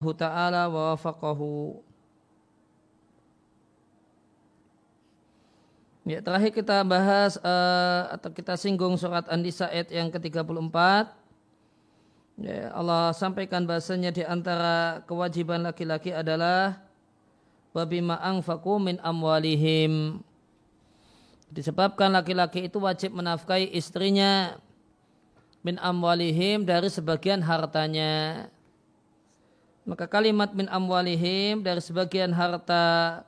ta'ala wa wafaqahu. Ya, terakhir kita bahas uh, atau kita singgung surat An-Nisa ayat yang ke-34. Ya, Allah sampaikan bahasanya di antara kewajiban laki-laki adalah wabima anfaqu min amwalihim. Disebabkan laki-laki itu wajib menafkahi istrinya min amwalihim dari sebagian hartanya. Maka kalimat min amwalihim dari sebagian harta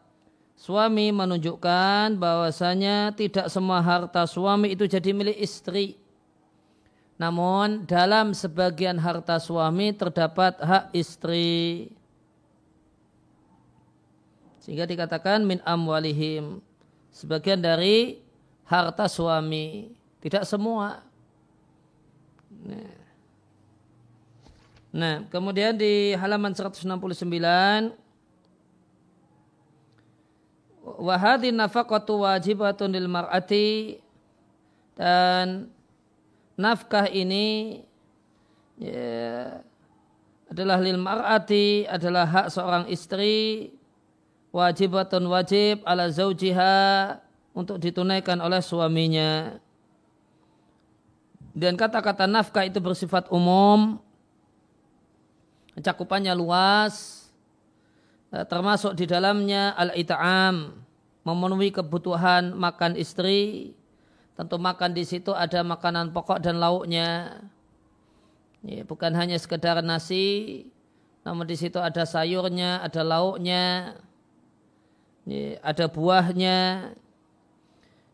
suami menunjukkan bahwasanya tidak semua harta suami itu jadi milik istri. Namun dalam sebagian harta suami terdapat hak istri. Sehingga dikatakan min amwalihim. Sebagian dari harta suami. Tidak semua. Nah. Nah, kemudian di halaman 169 wahadi nafaqatu wajibatun lil mar'ati dan nafkah ini ya, adalah lil mar'ati adalah hak seorang istri wajibatun wajib ala zaujiha untuk ditunaikan oleh suaminya. Dan kata-kata nafkah itu bersifat umum cakupannya luas eh, termasuk di dalamnya al-it'am memenuhi kebutuhan makan istri. Tentu makan di situ ada makanan pokok dan lauknya. Ya, bukan hanya sekedar nasi namun di situ ada sayurnya ada lauknya ya, ada buahnya.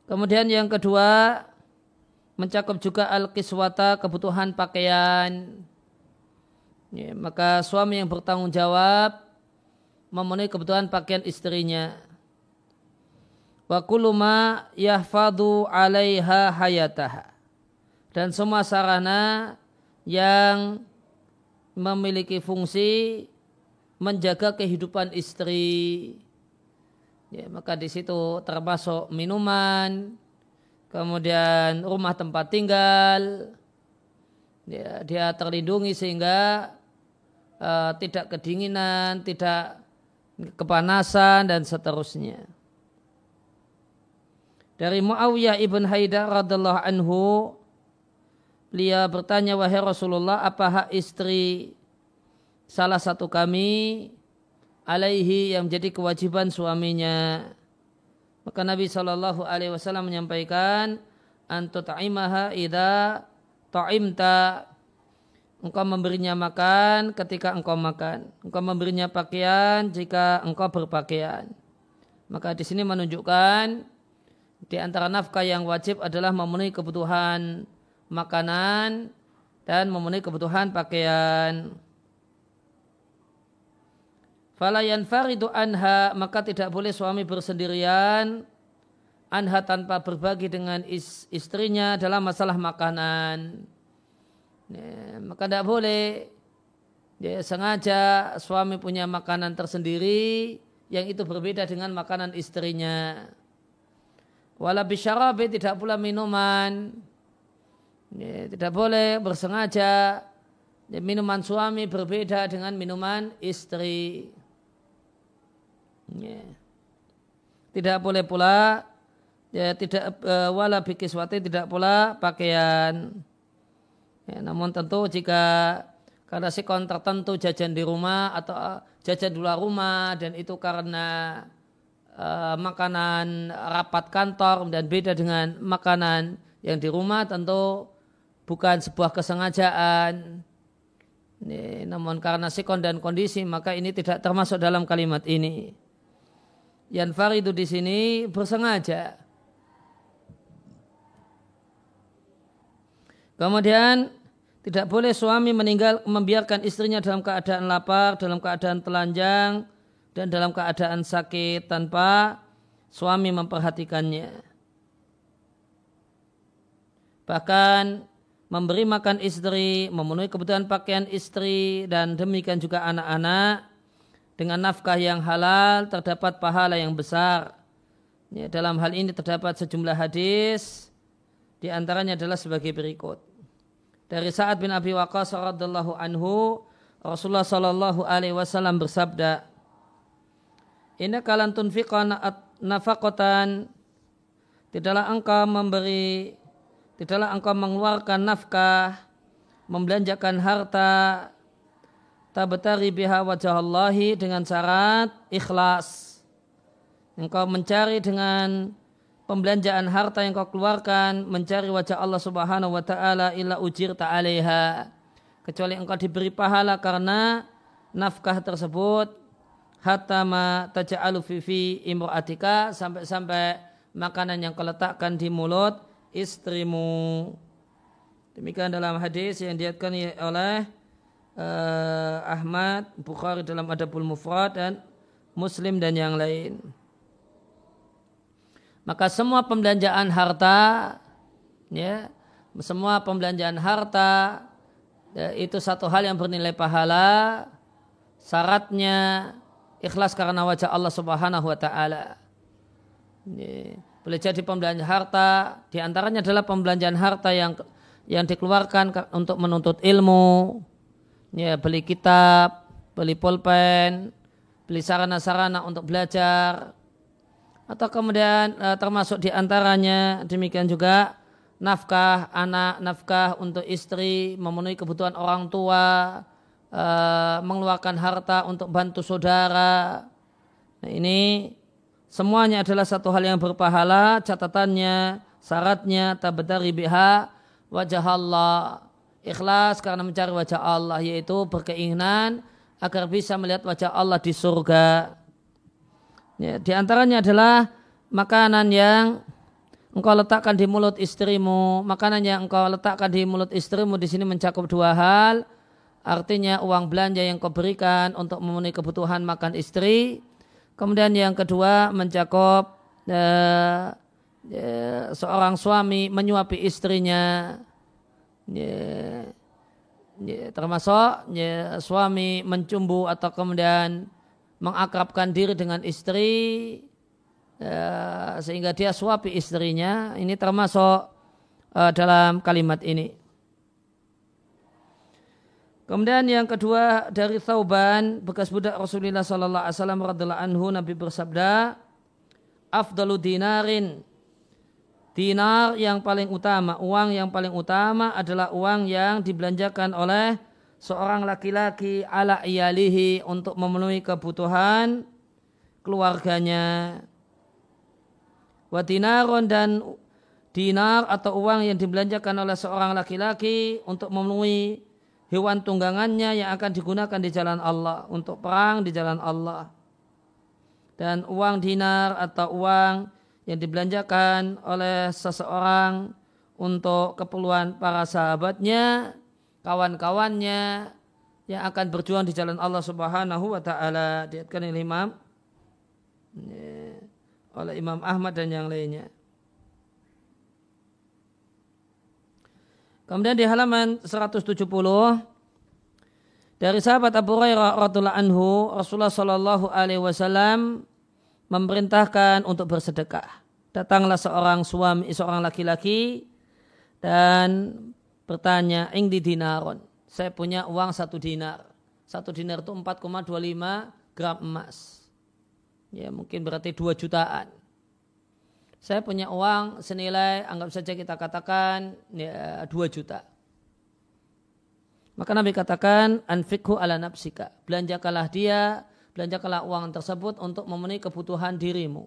Kemudian yang kedua mencakup juga al-kiswata kebutuhan pakaian Ya, maka suami yang bertanggung jawab memenuhi kebutuhan pakaian istrinya. Wa kuluma yahfadu 'alaiha hayataha. Dan semua sarana yang memiliki fungsi menjaga kehidupan istri. Ya, maka di situ termasuk minuman, kemudian rumah tempat tinggal, ya, dia terlindungi sehingga uh, tidak kedinginan, tidak kepanasan dan seterusnya. Dari Muawiyah ibn Haidar radhiallahu anhu, beliau bertanya wahai Rasulullah, apa hak istri salah satu kami alaihi yang menjadi kewajiban suaminya? Maka Nabi Shallallahu Alaihi Wasallam menyampaikan, antutaimaha ida ta'imta engkau memberinya makan ketika engkau makan. Engkau memberinya pakaian jika engkau berpakaian. Maka di sini menunjukkan di antara nafkah yang wajib adalah memenuhi kebutuhan makanan dan memenuhi kebutuhan pakaian. Falayan faridu anha maka tidak boleh suami bersendirian anha tanpa berbagi dengan istrinya dalam masalah makanan Ya, maka tidak boleh ya, sengaja suami punya makanan tersendiri yang itu berbeda dengan makanan istrinya. Wala bisyarabi tidak pula minuman. Ya, tidak boleh bersengaja ya, minuman suami berbeda dengan minuman istri. Ya. Tidak boleh pula ya tidak uh, wala bikiswati tidak pula pakaian. Ya, namun tentu jika karena sikon tertentu jajan di rumah atau eh, jajan di luar rumah dan itu karena uh, makanan rapat kantor dan beda dengan makanan yang di rumah tentu bukan sebuah kesengajaan. Ini, namun karena sikon dan kondisi maka ini tidak termasuk dalam kalimat ini. Yan faridu di sini bersengaja. Kemudian tidak boleh suami meninggal membiarkan istrinya dalam keadaan lapar, dalam keadaan telanjang, dan dalam keadaan sakit tanpa suami memperhatikannya. Bahkan memberi makan istri, memenuhi kebutuhan pakaian istri, dan demikian juga anak-anak dengan nafkah yang halal terdapat pahala yang besar. Ya, dalam hal ini terdapat sejumlah hadis, di antaranya adalah sebagai berikut dari Sa'ad bin Abi Waqqas radhiyallahu anhu Rasulullah Shallallahu Alaihi Wasallam bersabda, Inna kalan tunfiqan nafakotan tidaklah engkau memberi tidaklah engkau mengeluarkan nafkah membelanjakan harta tabtari biha wajah Allahi dengan syarat ikhlas. Engkau mencari dengan pembelanjaan harta yang kau keluarkan mencari wajah Allah Subhanahu wa taala illa ujir ta'alaiha kecuali engkau diberi pahala karena nafkah tersebut. Hatta ma taj'alu fi imra'atika sampai-sampai makanan yang kau letakkan di mulut istrimu. Demikian dalam hadis yang diatkan oleh uh, Ahmad Bukhari dalam Adabul Mufrad dan Muslim dan yang lain maka semua pembelanjaan harta ya semua pembelanjaan harta ya, itu satu hal yang bernilai pahala. Syaratnya ikhlas karena wajah Allah Subhanahu wa taala. Ya, boleh jadi pembelanjaan harta. Di antaranya adalah pembelanjaan harta yang yang dikeluarkan untuk menuntut ilmu. Ya beli kitab beli pulpen beli sarana-sarana untuk belajar atau kemudian e, termasuk di antaranya demikian juga nafkah anak, nafkah untuk istri, memenuhi kebutuhan orang tua, e, mengeluarkan harta untuk bantu saudara. Nah, ini semuanya adalah satu hal yang berpahala, catatannya, syaratnya tabdari biha wajah Allah. Ikhlas karena mencari wajah Allah yaitu berkeinginan agar bisa melihat wajah Allah di surga. Ya, di antaranya adalah makanan yang engkau letakkan di mulut istrimu. Makanan yang engkau letakkan di mulut istrimu di sini mencakup dua hal. Artinya uang belanja yang kau berikan untuk memenuhi kebutuhan makan istri. Kemudian yang kedua mencakup eh, eh, seorang suami menyuapi istrinya. Ya, ya, termasuk ya, suami mencumbu atau kemudian mengakrabkan diri dengan istri ya, sehingga dia suapi istrinya ini termasuk uh, dalam kalimat ini. Kemudian yang kedua dari Thauban bekas budak Rasulullah sallallahu alaihi wasallam radhiyallahu anhu Nabi bersabda afdalu dinarin dinar yang paling utama uang yang paling utama adalah uang yang dibelanjakan oleh seorang laki-laki ala iyalihi untuk memenuhi kebutuhan keluarganya. Wa dinaron dan dinar atau uang yang dibelanjakan oleh seorang laki-laki untuk memenuhi hewan tunggangannya yang akan digunakan di jalan Allah untuk perang di jalan Allah. Dan uang dinar atau uang yang dibelanjakan oleh seseorang untuk keperluan para sahabatnya kawan-kawannya yang akan berjuang di jalan Allah Subhanahu wa taala diatkan oleh Imam ya, oleh Imam Ahmad dan yang lainnya. Kemudian di halaman 170 dari sahabat Abu Hurairah radhiallahu anhu Rasulullah Shallallahu alaihi wasallam memerintahkan untuk bersedekah. Datanglah seorang suami seorang laki-laki dan bertanya, ing di dinaron. Saya punya uang satu dinar. Satu dinar itu 4,25 gram emas. Ya mungkin berarti 2 jutaan. Saya punya uang senilai, anggap saja kita katakan ya, 2 juta. Maka Nabi katakan, anfikhu ala nafsika. Belanjakanlah dia, belanjakanlah uang tersebut untuk memenuhi kebutuhan dirimu.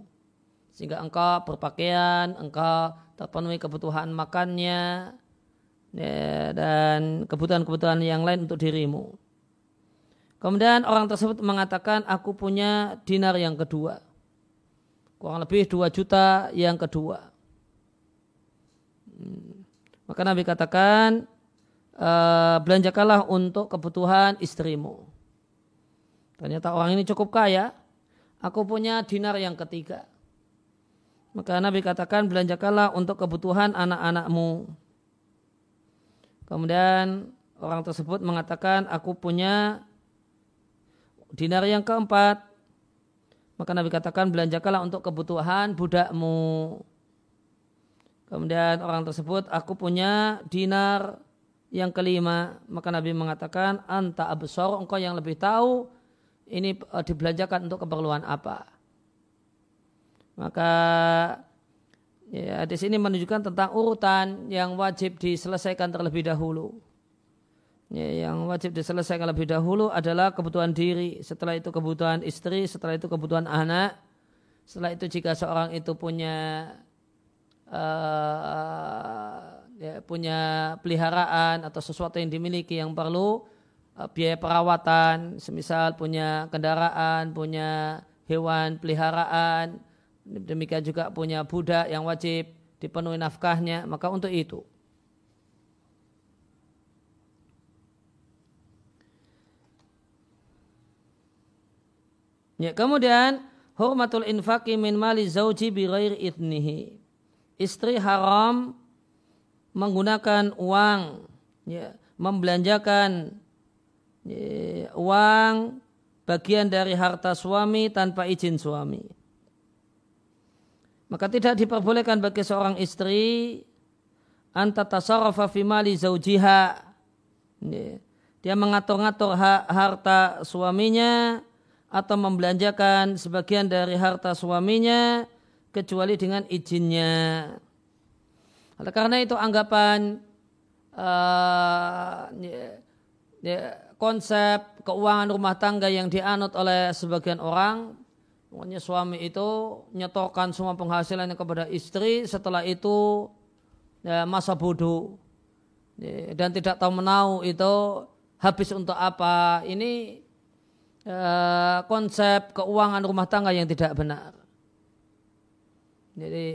Sehingga engkau berpakaian, engkau terpenuhi kebutuhan makannya, ya, dan kebutuhan-kebutuhan yang lain untuk dirimu. Kemudian orang tersebut mengatakan aku punya dinar yang kedua. Kurang lebih dua juta yang kedua. Hmm. Maka Nabi katakan e, belanjakanlah untuk kebutuhan istrimu. Ternyata orang ini cukup kaya. Aku punya dinar yang ketiga. Maka Nabi katakan belanjakanlah untuk kebutuhan anak-anakmu. Kemudian orang tersebut mengatakan aku punya dinar yang keempat. Maka Nabi katakan belanjakanlah untuk kebutuhan budakmu. Kemudian orang tersebut aku punya dinar yang kelima, maka Nabi mengatakan, anta absor, engkau yang lebih tahu ini uh, dibelanjakan untuk keperluan apa. Maka ya, di sini menunjukkan tentang urutan yang wajib diselesaikan terlebih dahulu. Ya, yang wajib diselesaikan lebih dahulu adalah kebutuhan diri, setelah itu kebutuhan istri, setelah itu kebutuhan anak, setelah itu jika seorang itu punya uh, ya, punya peliharaan atau sesuatu yang dimiliki yang perlu uh, biaya perawatan, semisal punya kendaraan, punya hewan peliharaan, demikian juga punya budak yang wajib dipenuhi nafkahnya, maka untuk itu Ya, kemudian hurmatul infaqi min mali zauji bi ghairi idnihi. Istri haram menggunakan uang ya, membelanjakan ya, uang bagian dari harta suami tanpa izin suami. Maka tidak diperbolehkan bagi seorang istri anta tasarrafa fi mali zaujiha. Dia mengatur-ngatur harta suaminya atau membelanjakan sebagian dari harta suaminya kecuali dengan izinnya. Oleh karena itu anggapan uh, konsep keuangan rumah tangga yang dianut oleh sebagian orang, pokoknya suami itu nyetorkan semua penghasilannya kepada istri, setelah itu ya, masa bodoh ya, dan tidak tahu menau itu habis untuk apa. Ini Eh, konsep keuangan rumah tangga yang tidak benar. Jadi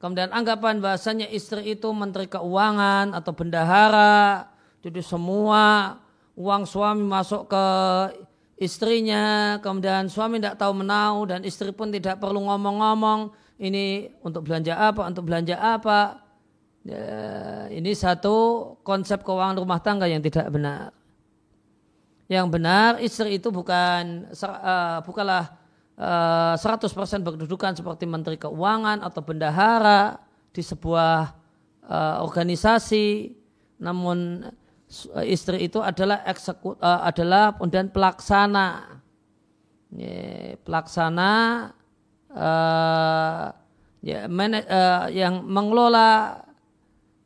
kemudian anggapan bahasanya istri itu menteri keuangan atau bendahara, jadi semua uang suami masuk ke istrinya, kemudian suami tidak tahu menau dan istri pun tidak perlu ngomong-ngomong ini untuk belanja apa, untuk belanja apa. Ya, ini satu konsep keuangan rumah tangga yang tidak benar yang benar istri itu bukan uh, bukanlah uh, 100% berkedudukan seperti menteri keuangan atau bendahara di sebuah uh, organisasi namun istri itu adalah eksekut uh, adalah dan pelaksana ya, pelaksana uh, ya, manaj, uh, yang mengelola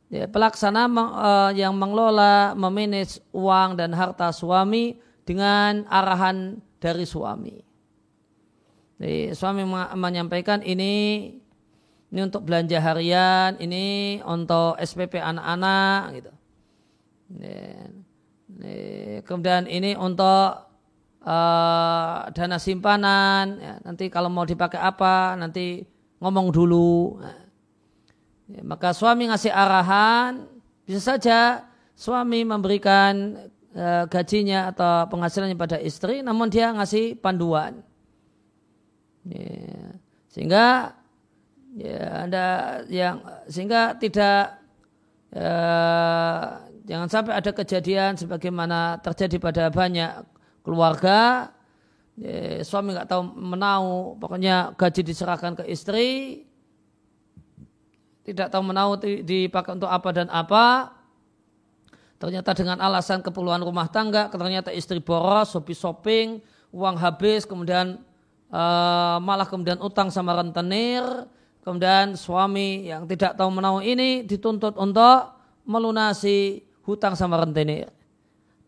ya, pelaksana uh, yang mengelola memanage uang dan harta suami dengan arahan dari suami. Jadi, suami menyampaikan ini ini untuk belanja harian, ini untuk SPP anak-anak gitu. Kemudian ini untuk uh, dana simpanan, ya, nanti kalau mau dipakai apa, nanti ngomong dulu. Ya, maka suami ngasih arahan, bisa saja suami memberikan e, gajinya atau penghasilannya pada istri, namun dia ngasih panduan. Sehingga ya ada yang sehingga tidak e, jangan sampai ada kejadian sebagaimana terjadi pada banyak keluarga. Ya, suami nggak tahu menau pokoknya gaji diserahkan ke istri. Tidak tahu menau dipakai untuk apa dan apa. Ternyata dengan alasan keperluan rumah tangga, ternyata istri boros, hobi shopping, uang habis, kemudian uh, malah kemudian utang sama rentenir, kemudian suami yang tidak tahu menau ini dituntut untuk melunasi hutang sama rentenir.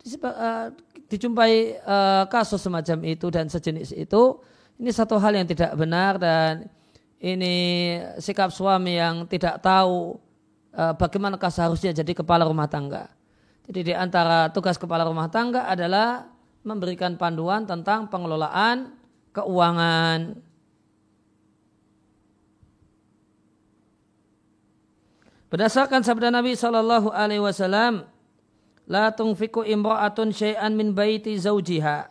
Uh, dijumpai uh, kasus semacam itu dan sejenis itu, ini satu hal yang tidak benar dan ini sikap suami yang tidak tahu uh, bagaimanakah seharusnya jadi kepala rumah tangga. Jadi di antara tugas kepala rumah tangga adalah memberikan panduan tentang pengelolaan keuangan. Berdasarkan sabda Nabi Shallallahu Alaihi Wasallam, la tungfiku imro'atun syai'an min baiti zaujiha.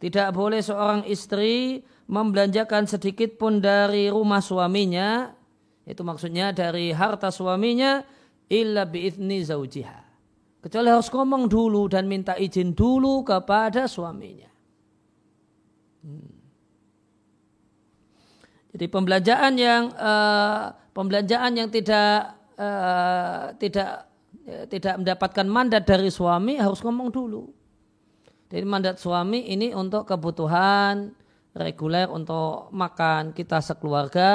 Tidak boleh seorang istri membelanjakan sedikit pun dari rumah suaminya, itu maksudnya dari harta suaminya, illa biizni zaujiha. Kecuali harus ngomong dulu dan minta izin dulu kepada suaminya. Hmm. Jadi pembelanjaan yang uh, pembelanjaan yang tidak uh, tidak ya, tidak mendapatkan mandat dari suami harus ngomong dulu. Jadi mandat suami ini untuk kebutuhan reguler untuk makan kita sekeluarga.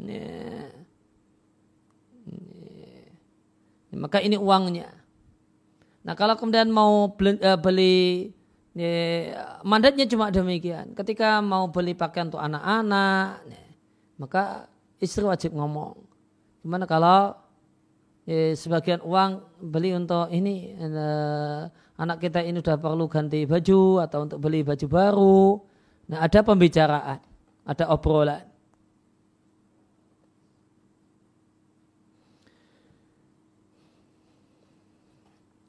Ya. Maka ini uangnya. Nah kalau kemudian mau beli, uh, beli ya, mandatnya cuma demikian. Ketika mau beli pakaian untuk anak-anak, maka istri wajib ngomong. Gimana kalau ya, sebagian uang beli untuk ini uh, anak kita ini sudah perlu ganti baju atau untuk beli baju baru. Nah ada pembicaraan, ada obrolan.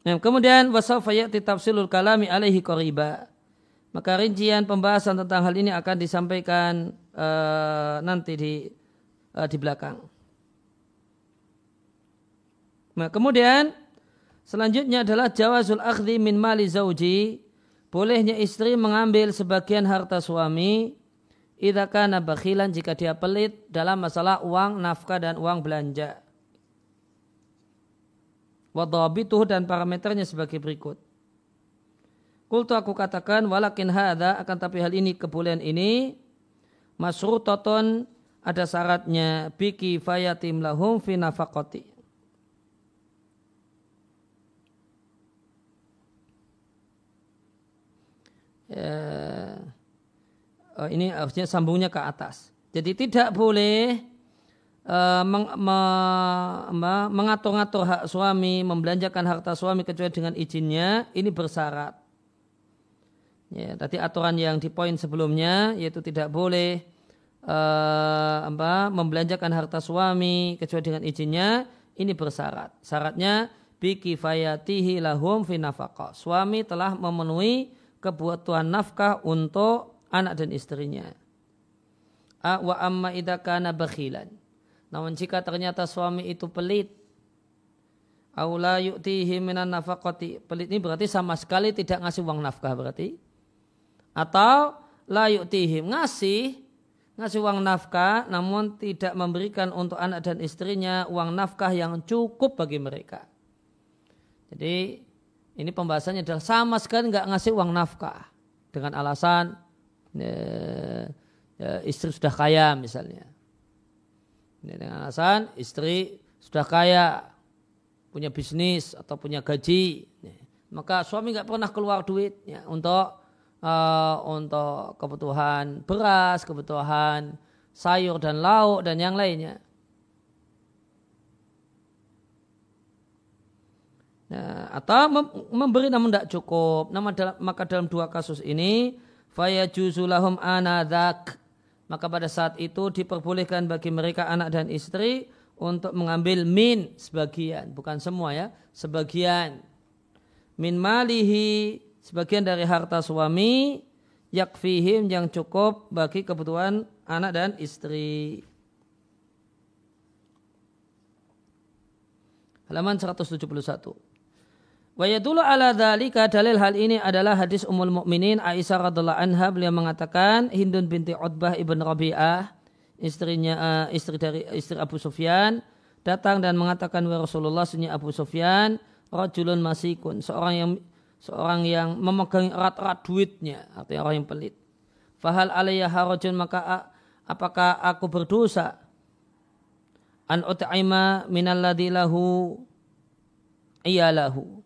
Nah, kemudian wasaufa ya'ti tafsilul kalami alaihi qariba. Maka rincian pembahasan tentang hal ini akan disampaikan uh, nanti di uh, di belakang. Nah, kemudian selanjutnya adalah jawazul akhdhi min mali zauji. Bolehnya istri mengambil sebagian harta suami idza kana bakhilan jika dia pelit dalam masalah uang nafkah dan uang belanja wadhabituhu dan parameternya sebagai berikut. Kultu aku katakan walakin hadha akan tapi hal ini kebolehan ini masrutatun ada syaratnya biki fayatim lahum fi nafaqati. Ya, oh ini harusnya sambungnya ke atas. Jadi tidak boleh Eh, mengatur-ngatur hak suami, membelanjakan harta suami kecuali dengan izinnya, ini bersyarat. Ya, tadi aturan yang di poin sebelumnya yaitu tidak boleh uh, apa, membelanjakan harta suami kecuali dengan izinnya, ini bersyarat. Syaratnya bikifayatihi lahum fi. Suami telah memenuhi kebutuhan nafkah untuk anak dan istrinya. Wa amma idakana bakhilan namun jika ternyata suami itu pelit, aula yu'tihi minan nafaqati. Pelit ini berarti sama sekali tidak ngasih uang nafkah berarti. Atau la yu'tihi ngasih ngasih uang nafkah namun tidak memberikan untuk anak dan istrinya uang nafkah yang cukup bagi mereka. Jadi ini pembahasannya adalah sama sekali nggak ngasih uang nafkah dengan alasan ya, ya, istri sudah kaya misalnya. Dengan alasan istri sudah kaya, punya bisnis atau punya gaji, maka suami nggak pernah keluar duit ya, untuk uh, untuk kebutuhan beras, kebutuhan sayur dan lauk dan yang lainnya. Nah, atau memberi namun tidak cukup. Nama dalam, maka dalam dua kasus ini, faya juzulahum anadak maka pada saat itu diperbolehkan bagi mereka anak dan istri untuk mengambil min sebagian, bukan semua ya, sebagian min malihi sebagian dari harta suami yakfihim yang cukup bagi kebutuhan anak dan istri. Halaman 171. Wa ala dzalika dalil hal ini adalah hadis Ummul Mukminin Aisyah radhiallahu anha. Beliau mengatakan Hindun binti Utbah ibn Rabi'ah istrinya uh, istri dari istri Abu Sufyan datang dan mengatakan wa Rasulullah sunnya Abu Sufyan rajulun masikun. Seorang yang seorang yang memegang erat-erat duitnya artinya orang yang pelit. Fahal alayya harajun maka apakah aku berdosa? An ut'ima minalladzi lahu? Iyalahu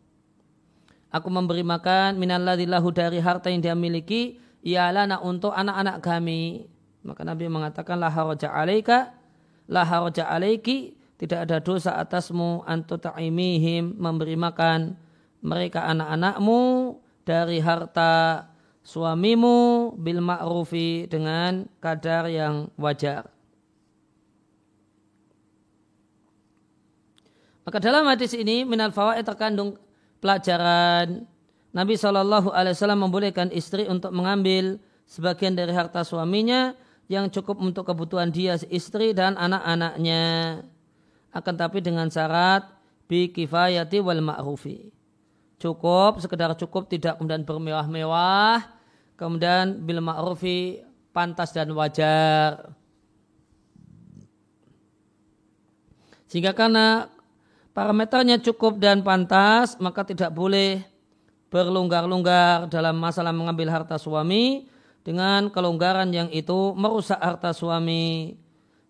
Aku memberi makan minalladillahu dari harta yang dia miliki ialah untuk anak-anak kami. Maka Nabi mengatakan la haraja alaika la haraja alaiki tidak ada dosa atasmu ta'imihim memberi makan mereka anak-anakmu dari harta suamimu bil ma'rufi dengan kadar yang wajar. Maka dalam hadis ini minal fawaid terkandung pelajaran. Nabi Shallallahu Alaihi Wasallam membolehkan istri untuk mengambil sebagian dari harta suaminya yang cukup untuk kebutuhan dia istri dan anak-anaknya. Akan tapi dengan syarat bi kifayati wal ma'rufi. Cukup sekedar cukup tidak kemudian bermewah-mewah kemudian bil ma'rufi pantas dan wajar. Sehingga karena parameternya cukup dan pantas, maka tidak boleh berlonggar-longgar dalam masalah mengambil harta suami dengan kelonggaran yang itu merusak harta suami.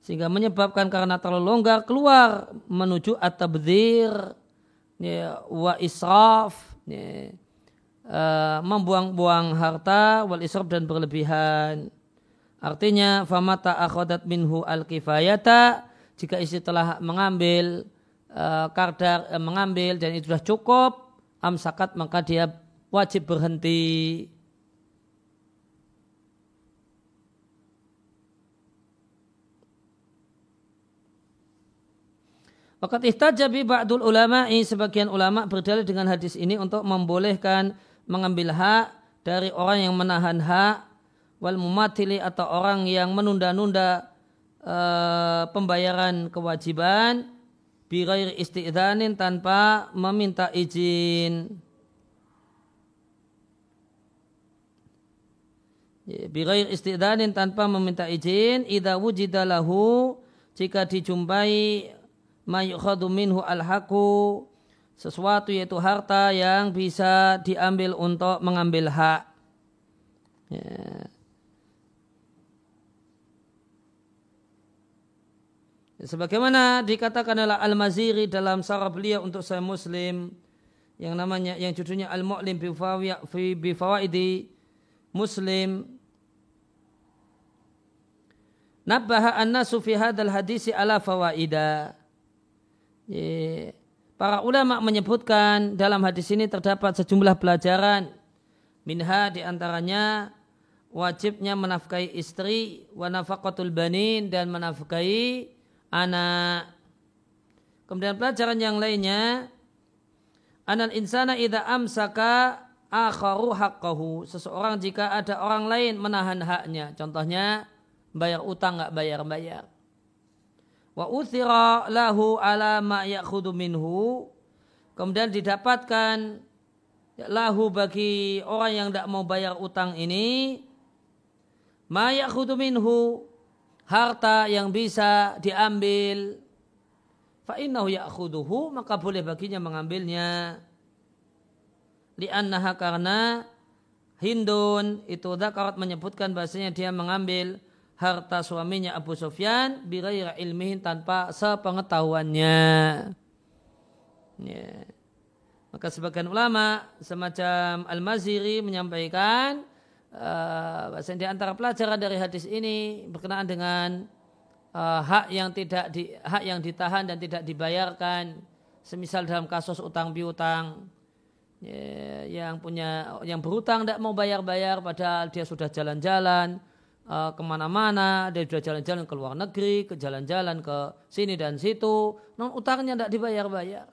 Sehingga menyebabkan karena terlalu longgar keluar menuju at-tabdzir ya, wa israf ya, uh, membuang-buang harta wal israf dan berlebihan. Artinya famata akhadat minhu al-kifayata jika istri telah mengambil uh, kardar uh, mengambil dan itu sudah cukup amsakat maka dia wajib berhenti. Fakat ihtajabi ba'dul ulama'i sebagian ulama berdalil dengan hadis ini untuk membolehkan mengambil hak dari orang yang menahan hak wal mumatili atau orang yang menunda-nunda uh, pembayaran kewajiban birair isti'danin tanpa meminta izin. Ya, birair isti'danin tanpa meminta izin idza wujidalahu jika dijumpai mayukhadu minhu al-haku sesuatu yaitu harta yang bisa diambil untuk mengambil hak. Ya. Sebagaimana dikatakan oleh Al-Maziri dalam sarah beliau untuk saya muslim yang namanya yang judulnya Al-Mu'lim bi Fawaidi Muslim Nabbaha an-nasu fi hadal hadisi ala fawaida Para ulama menyebutkan dalam hadis ini terdapat sejumlah pelajaran. Minha di antaranya wajibnya menafkahi istri, wa nafaqatul banin dan menafkahi anak. Kemudian pelajaran yang lainnya, anal insana idza amsaka akharu haqqahu. Seseorang jika ada orang lain menahan haknya. Contohnya bayar utang nggak bayar-bayar wa uthira lahu ala ma ya'khudhu minhu kemudian didapatkan lahu bagi orang yang tidak mau bayar utang ini ma ya'khudhu minhu harta yang bisa diambil fa innahu ya'khudhuhu maka boleh baginya mengambilnya li'annaha karena Hindun itu Zakarat menyebutkan bahasanya dia mengambil harta suaminya Abu Sufyan biraira ilmihin tanpa sepengetahuannya. Ya. Maka sebagian ulama semacam Al-Maziri menyampaikan uh, di antara pelajaran dari hadis ini berkenaan dengan uh, hak yang tidak di, hak yang ditahan dan tidak dibayarkan semisal dalam kasus utang piutang ya, yang punya yang berutang tidak mau bayar-bayar padahal dia sudah jalan-jalan uh, ke mana-mana, dia sudah jalan-jalan ke luar negeri, ke jalan-jalan ke sini dan situ, non utangnya tidak dibayar-bayar.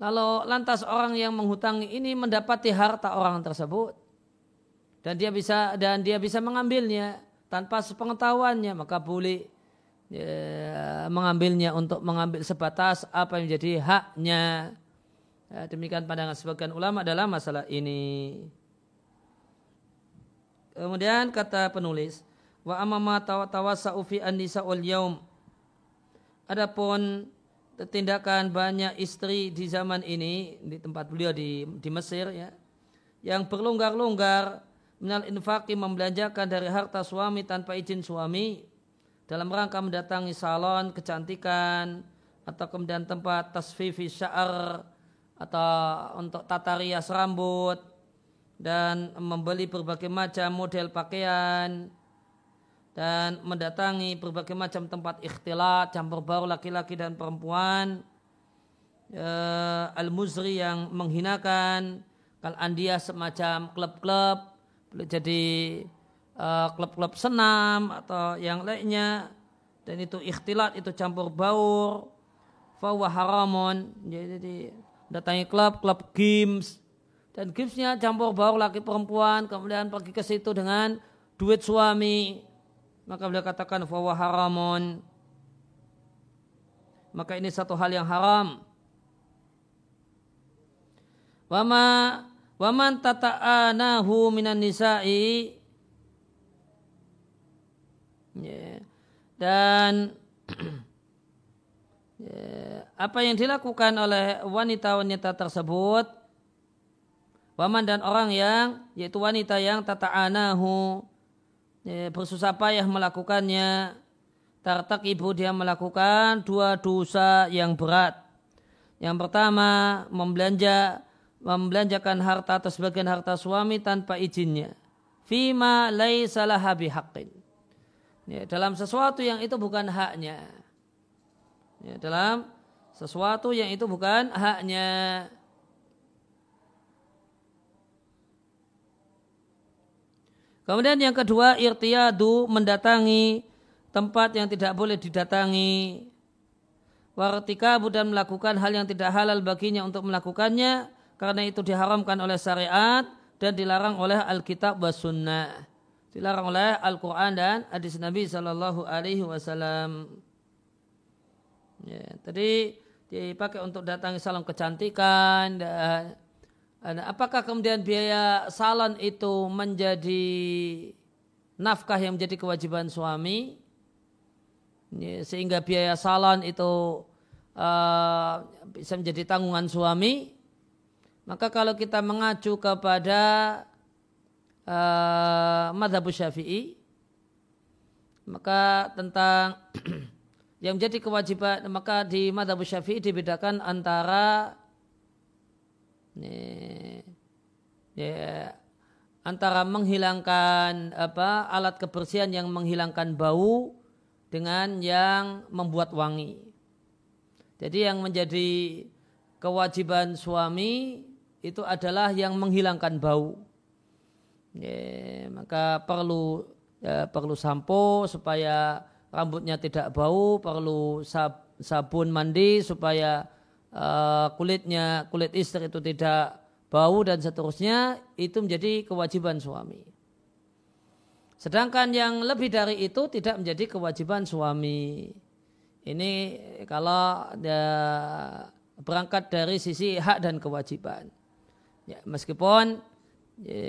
Lalu lantas orang yang menghutangi ini mendapati harta orang tersebut dan dia bisa dan dia bisa mengambilnya tanpa sepengetahuannya maka boleh ya, mengambilnya untuk mengambil sebatas apa yang menjadi haknya. Ya, demikian pandangan sebagian ulama dalam masalah ini. Kemudian kata penulis, wa amama tawassa'u fi an-nisa yaum. Adapun tindakan banyak istri di zaman ini di tempat beliau di di Mesir ya yang berlonggar-longgar minal infaqi membelanjakan dari harta suami tanpa izin suami dalam rangka mendatangi salon kecantikan atau kemudian tempat tasfifi sya'ar atau untuk tata rias rambut dan membeli berbagai macam model pakaian dan mendatangi berbagai macam tempat ikhtilat campur baur laki-laki dan perempuan uh, al-muzri yang menghinakan kal andia semacam klub-klub jadi uh, klub-klub senam atau yang lainnya. Dan itu ikhtilat itu campur baur. Fawa haramon jadi datangi klub klub games. Dan gipsnya campur baur laki perempuan. Kemudian pergi ke situ dengan duit suami. Maka beliau katakan bahwa haramun. Maka ini satu hal yang haram. Wama waman tata'anahu minan nisa'i yeah. dan ya, apa yang dilakukan oleh wanita-wanita tersebut waman dan orang yang yaitu wanita yang tata'anahu ya, bersusah payah melakukannya tartak ibu dia melakukan dua dosa yang berat. Yang pertama membelanja membelanjakan harta atau sebagian harta suami tanpa izinnya. Fima laisa bihaqqin. Ya, dalam sesuatu yang itu bukan haknya. Ya, dalam sesuatu yang itu bukan haknya. Kemudian yang kedua irtiyadu mendatangi tempat yang tidak boleh didatangi. Wartika dan melakukan hal yang tidak halal baginya untuk melakukannya karena itu diharamkan oleh syariat dan dilarang oleh Alkitab wa sunnah. Dilarang oleh Al-Quran dan hadis Nabi Sallallahu Alaihi Wasallam. Ya, tadi dipakai untuk datangi salon kecantikan dan apakah kemudian biaya salon itu menjadi nafkah yang menjadi kewajiban suami? sehingga biaya salon itu uh, bisa menjadi tanggungan suami maka kalau kita mengacu kepada uh, madhab syafi'i maka tentang yang menjadi kewajiban maka di madhab syafi'i dibedakan antara nih, ya, antara menghilangkan apa alat kebersihan yang menghilangkan bau dengan yang membuat wangi. Jadi yang menjadi kewajiban suami itu adalah yang menghilangkan bau. Ya, maka perlu ya, perlu sampo supaya rambutnya tidak bau, perlu sab, sabun mandi supaya uh, kulitnya kulit istri itu tidak bau dan seterusnya itu menjadi kewajiban suami. Sedangkan yang lebih dari itu tidak menjadi kewajiban suami. Ini kalau dia berangkat dari sisi hak dan kewajiban. Ya, meskipun ya,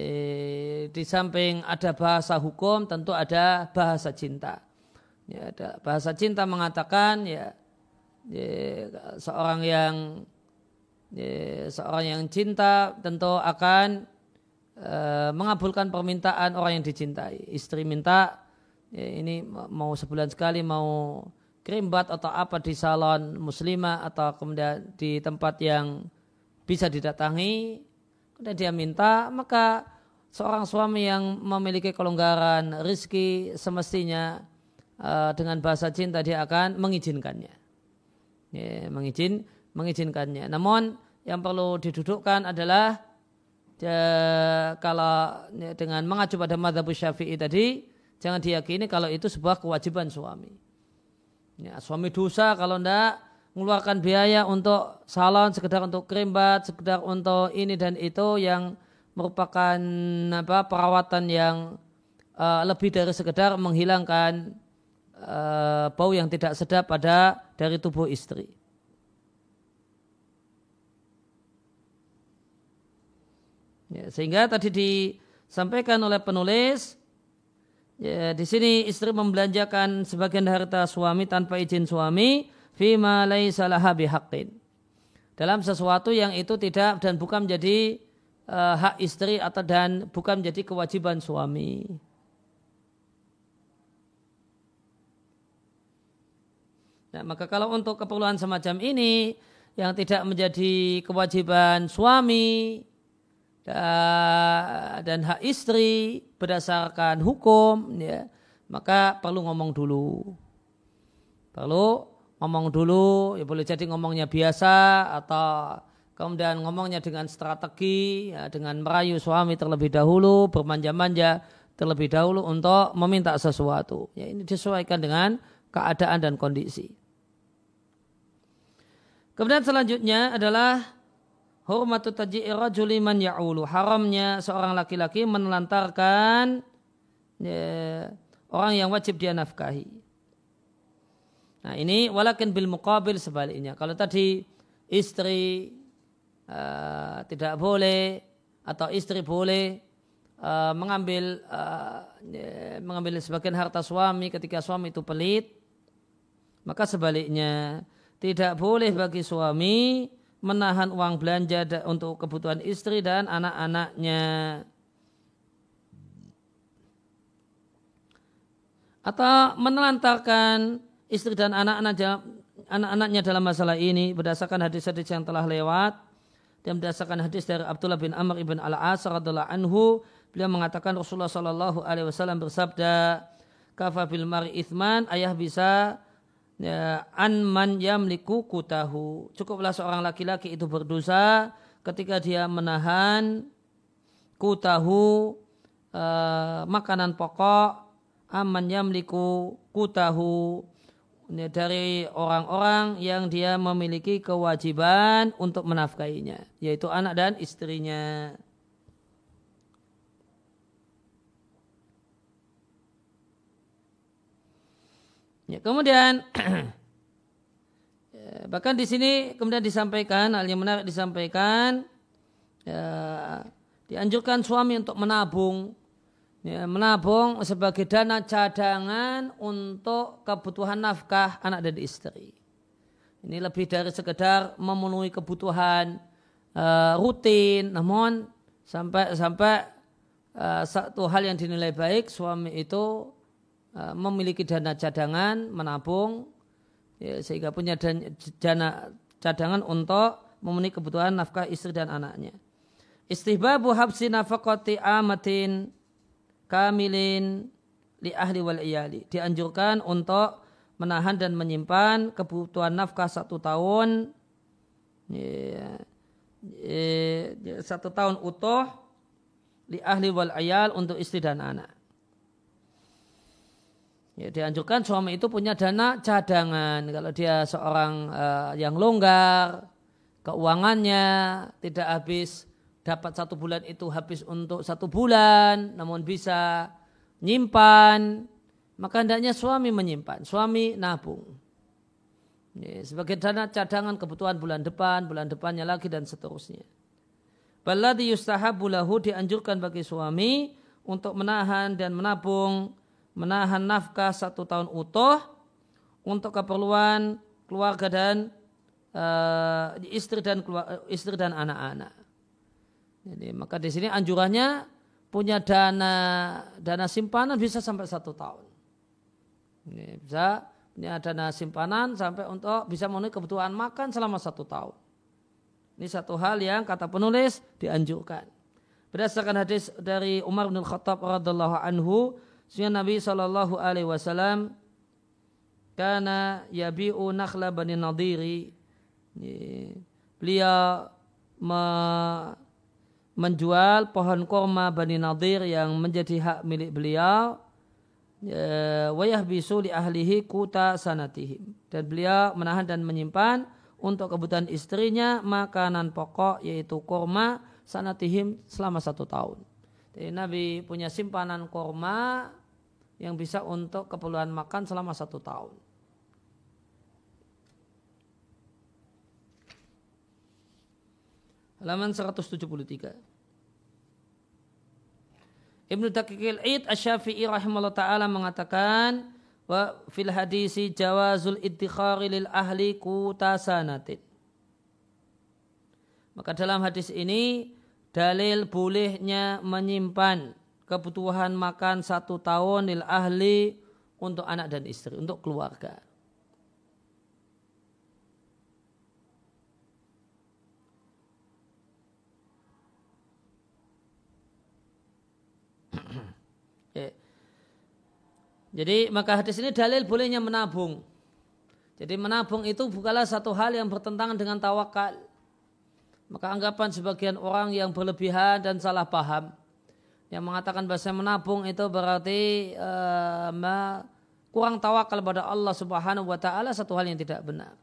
di samping ada bahasa hukum, tentu ada bahasa cinta. Ya, ada bahasa cinta mengatakan ya, ya seorang yang ya, seorang yang cinta tentu akan Eh, mengabulkan permintaan orang yang dicintai. Istri minta ya ini mau sebulan sekali mau krimbat atau apa di salon muslimah atau kemudian di tempat yang bisa didatangi. Kemudian dia minta maka seorang suami yang memiliki kelonggaran rizki semestinya uh, dengan bahasa cinta dia akan mengizinkannya. Ya, mengizin, mengizinkannya. Namun yang perlu didudukkan adalah ya, kalau ya, dengan mengacu pada madhab syafi'i tadi jangan diyakini kalau itu sebuah kewajiban suami ya, suami dosa kalau tidak mengeluarkan biaya untuk salon sekedar untuk krimbat sekedar untuk ini dan itu yang merupakan apa perawatan yang uh, lebih dari sekedar menghilangkan uh, bau yang tidak sedap pada dari tubuh istri. Ya, sehingga tadi disampaikan oleh penulis ya, di sini istri membelanjakan sebagian harta suami tanpa izin suami fima laisa laha bihaqqin. Dalam sesuatu yang itu tidak dan bukan menjadi uh, hak istri atau dan bukan menjadi kewajiban suami. Nah, maka kalau untuk keperluan semacam ini yang tidak menjadi kewajiban suami, dan hak istri berdasarkan hukum ya maka perlu ngomong dulu perlu ngomong dulu ya boleh jadi ngomongnya biasa atau kemudian ngomongnya dengan strategi ya, dengan merayu suami terlebih dahulu bermanja-manja terlebih dahulu untuk meminta sesuatu ya ini disesuaikan dengan keadaan dan kondisi kemudian selanjutnya adalah Hurmatu taji'i rajuli man ya'ulu. Haramnya seorang laki-laki menelantarkan ya, orang yang wajib dia nafkahi. Nah ini walakin bil muqabil sebaliknya. Kalau tadi istri uh, tidak boleh atau istri boleh uh, mengambil uh, mengambil sebagian harta suami ketika suami itu pelit, maka sebaliknya tidak boleh bagi suami menahan uang belanja untuk kebutuhan istri dan anak-anaknya. Atau menelantarkan istri dan anak-anak anak-anaknya dalam masalah ini berdasarkan hadis-hadis yang telah lewat dan berdasarkan hadis dari Abdullah bin Amr ibn Al-As radhiallahu anhu beliau mengatakan Rasulullah sallallahu alaihi wasallam bersabda kafa bil mari ithman ayah bisa ya, an man yamliku kutahu. Cukuplah seorang laki-laki itu berdosa ketika dia menahan kutahu uh, makanan pokok aman yamliku kutahu dari orang-orang yang dia memiliki kewajiban untuk menafkahinya yaitu anak dan istrinya. Ya, kemudian ya, bahkan di sini kemudian disampaikan hal yang menarik disampaikan ya, dianjurkan suami untuk menabung ya, menabung sebagai dana cadangan untuk kebutuhan nafkah anak dan istri. Ini lebih dari sekedar memenuhi kebutuhan uh, rutin, namun sampai sampai uh, satu hal yang dinilai baik suami itu Eh, memiliki dana cadangan, menabung, ya, sehingga punya dana cadangan untuk memenuhi kebutuhan nafkah istri dan anaknya. Istihbabu habsi nafakoti amatin kamilin li ahli wal iyali. Dianjurkan untuk menahan dan menyimpan kebutuhan nafkah satu tahun satu tahun utuh li ahli wal ayal untuk istri dan anak. Ya, dianjurkan suami itu punya dana cadangan. Kalau dia seorang uh, yang longgar, keuangannya tidak habis dapat satu bulan itu habis untuk satu bulan, namun bisa nyimpan, maka hendaknya suami menyimpan, suami nabung. Ya, sebagai dana cadangan kebutuhan bulan depan, bulan depannya lagi dan seterusnya. Baladi yustahabu lahu dianjurkan bagi suami untuk menahan dan menabung menahan nafkah satu tahun utuh untuk keperluan keluarga dan uh, istri dan istri dan anak-anak. Jadi maka di sini anjurannya punya dana dana simpanan bisa sampai satu tahun. Ini bisa punya dana simpanan sampai untuk bisa memenuhi kebutuhan makan selama satu tahun. Ini satu hal yang kata penulis dianjurkan. Berdasarkan hadis dari Umar bin Khattab radhiallahu anhu Sehingga Nabi Shallallahu Alaihi Wasallam karena yabiu nakhla bani nadiri beliau me, menjual pohon korma bani nadir yang menjadi hak milik beliau ya, wayah bisu li ahlihi kuta sanatihim dan beliau menahan dan menyimpan untuk kebutuhan istrinya makanan pokok yaitu korma sanatihim selama satu tahun. Jadi Nabi punya simpanan korma yang bisa untuk keperluan makan selama satu tahun. Halaman 173. Ibnu Daqiqil Id Asy-Syafi'i rahimahullah taala mengatakan wa fil hadisi jawazul iddikhari lil ahli kutasanatin. Maka dalam hadis ini dalil bolehnya menyimpan kebutuhan makan satu tahun lil ahli untuk anak dan istri, untuk keluarga. Jadi maka hadis ini dalil bolehnya menabung. Jadi menabung itu bukanlah satu hal yang bertentangan dengan tawakal. Maka anggapan sebagian orang yang berlebihan dan salah paham yang mengatakan bahasa menabung itu berarti uh, kurang tawakal pada Allah Subhanahu wa taala satu hal yang tidak benar.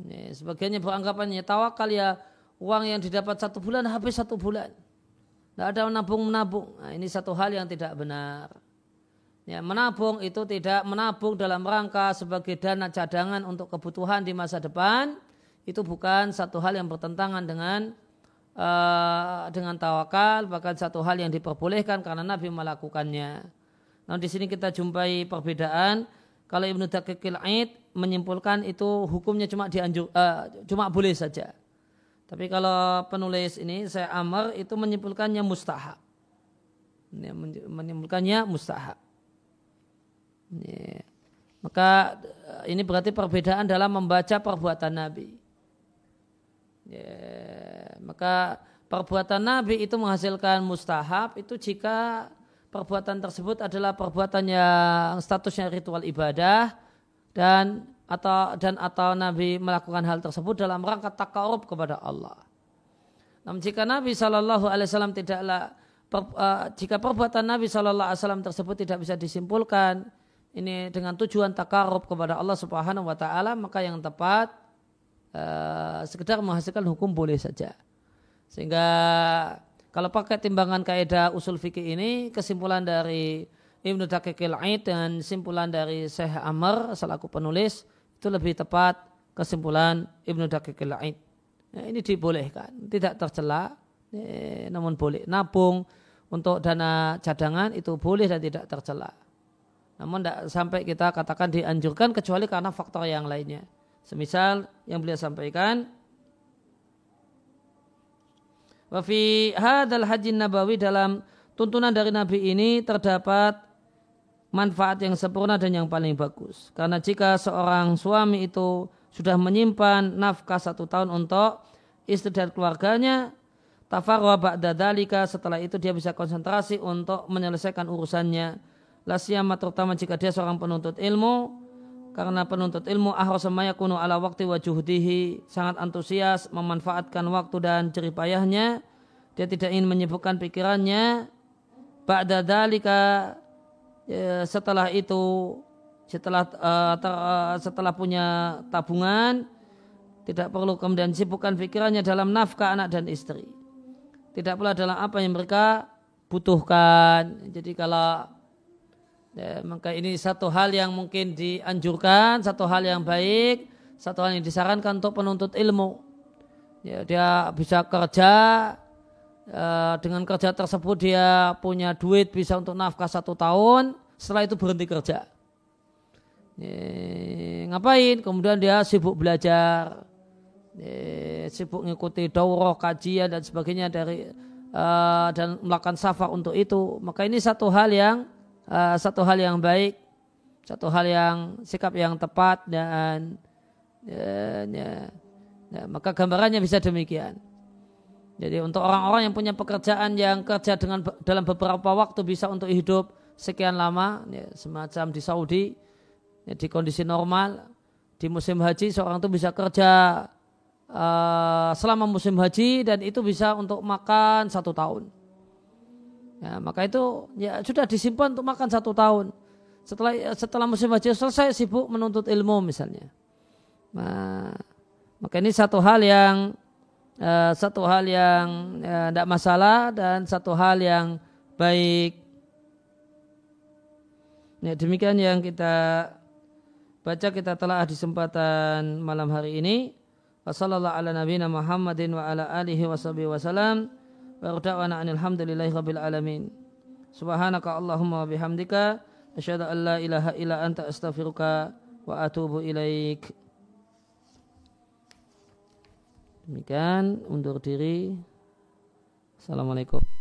Ini, sebagiannya beranggapannya tawakal ya uang yang didapat satu bulan habis satu bulan. Tidak ada menabung menabung. Nah, ini satu hal yang tidak benar. Ya, menabung itu tidak menabung dalam rangka sebagai dana cadangan untuk kebutuhan di masa depan. Itu bukan satu hal yang bertentangan dengan uh, dengan tawakal bahkan satu hal yang diperbolehkan karena Nabi melakukannya. Nah di sini kita jumpai perbedaan kalau Ibnu Daqiqil Aid menyimpulkan itu hukumnya cuma dianjur uh, cuma boleh saja. Tapi kalau penulis ini saya Amr itu menyimpulkannya mustahab. Menyimpulkannya mustahab. Ini. Maka eh, ini berarti perbedaan dalam membaca perbuatan Nabi. Ya, maka perbuatan Nabi itu menghasilkan mustahab itu jika perbuatan tersebut adalah perbuatan yang statusnya ritual ibadah dan atau dan atau Nabi melakukan hal tersebut dalam rangka takarub kepada Allah. Namun jika Nabi Shallallahu Alaihi Wasallam tidaklah per, uh, jika perbuatan Nabi Shallallahu Alaihi Wasallam tersebut tidak bisa disimpulkan ini dengan tujuan takarub kepada Allah Subhanahu Wa Taala maka yang tepat uh, sekedar menghasilkan hukum boleh saja. Sehingga kalau pakai timbangan kaidah usul fikih ini kesimpulan dari Ibnu Daqiqil Aid dan simpulan dari Syekh Amr selaku penulis itu lebih tepat kesimpulan Ibnu Daqiqil Aid. Ya, ini dibolehkan, tidak tercela, eh, namun boleh. Nabung untuk dana cadangan itu boleh dan tidak tercela. Namun tidak sampai kita katakan dianjurkan kecuali karena faktor yang lainnya. Semisal yang beliau sampaikan, Wafi hadal haji nabawi dalam tuntunan dari Nabi ini terdapat manfaat yang sempurna dan yang paling bagus. Karena jika seorang suami itu sudah menyimpan nafkah satu tahun untuk istri dan keluarganya, tafarwa ba'da dalika setelah itu dia bisa konsentrasi untuk menyelesaikan urusannya. Lasiyama terutama jika dia seorang penuntut ilmu, karena penuntut ilmu ahrasamaya kuno ala waktu wajuhdihi sangat antusias memanfaatkan waktu dan jeripayahnya. Dia tidak ingin menyibukkan pikirannya. Ba'da dalika ya, setelah itu setelah ter, uh, setelah punya tabungan tidak perlu kemudian sibukkan pikirannya dalam nafkah anak dan istri. Tidak pula dalam apa yang mereka butuhkan. Jadi kalau Ya, maka ini satu hal yang mungkin dianjurkan, satu hal yang baik, satu hal yang disarankan untuk penuntut ilmu. Ya, dia bisa kerja, uh, dengan kerja tersebut dia punya duit bisa untuk nafkah satu tahun, setelah itu berhenti kerja. Ya, ngapain? Kemudian dia sibuk belajar, ya, sibuk mengikuti daurah, kajian dan sebagainya dari uh, dan melakukan safar untuk itu. Maka ini satu hal yang uh, satu hal yang baik, satu hal yang sikap yang tepat dan ya, ya, ya, maka gambarannya bisa demikian. Jadi untuk orang-orang yang punya pekerjaan yang kerja dengan dalam beberapa waktu bisa untuk hidup sekian lama, ya, semacam di Saudi, ya, di kondisi normal, di musim haji seorang itu bisa kerja uh, selama musim haji dan itu bisa untuk makan satu tahun. Ya, maka itu ya sudah disimpan untuk makan satu tahun. Setelah setelah musim haji selesai sibuk menuntut ilmu misalnya. Nah, maka ini satu hal yang uh, satu hal yang tidak ya, masalah dan satu hal yang baik. Ya, demikian yang kita baca kita telah di kesempatan malam hari ini. Wassalamualaikum warahmatullahi wabarakatuh. Wa da'wana alhamdulillahi. Subhanaka Allahumma wa bihamdika asyhadu an la illa anta astaghfiruka wa atubu ilaik. Demikian undur diri. Assalamualaikum.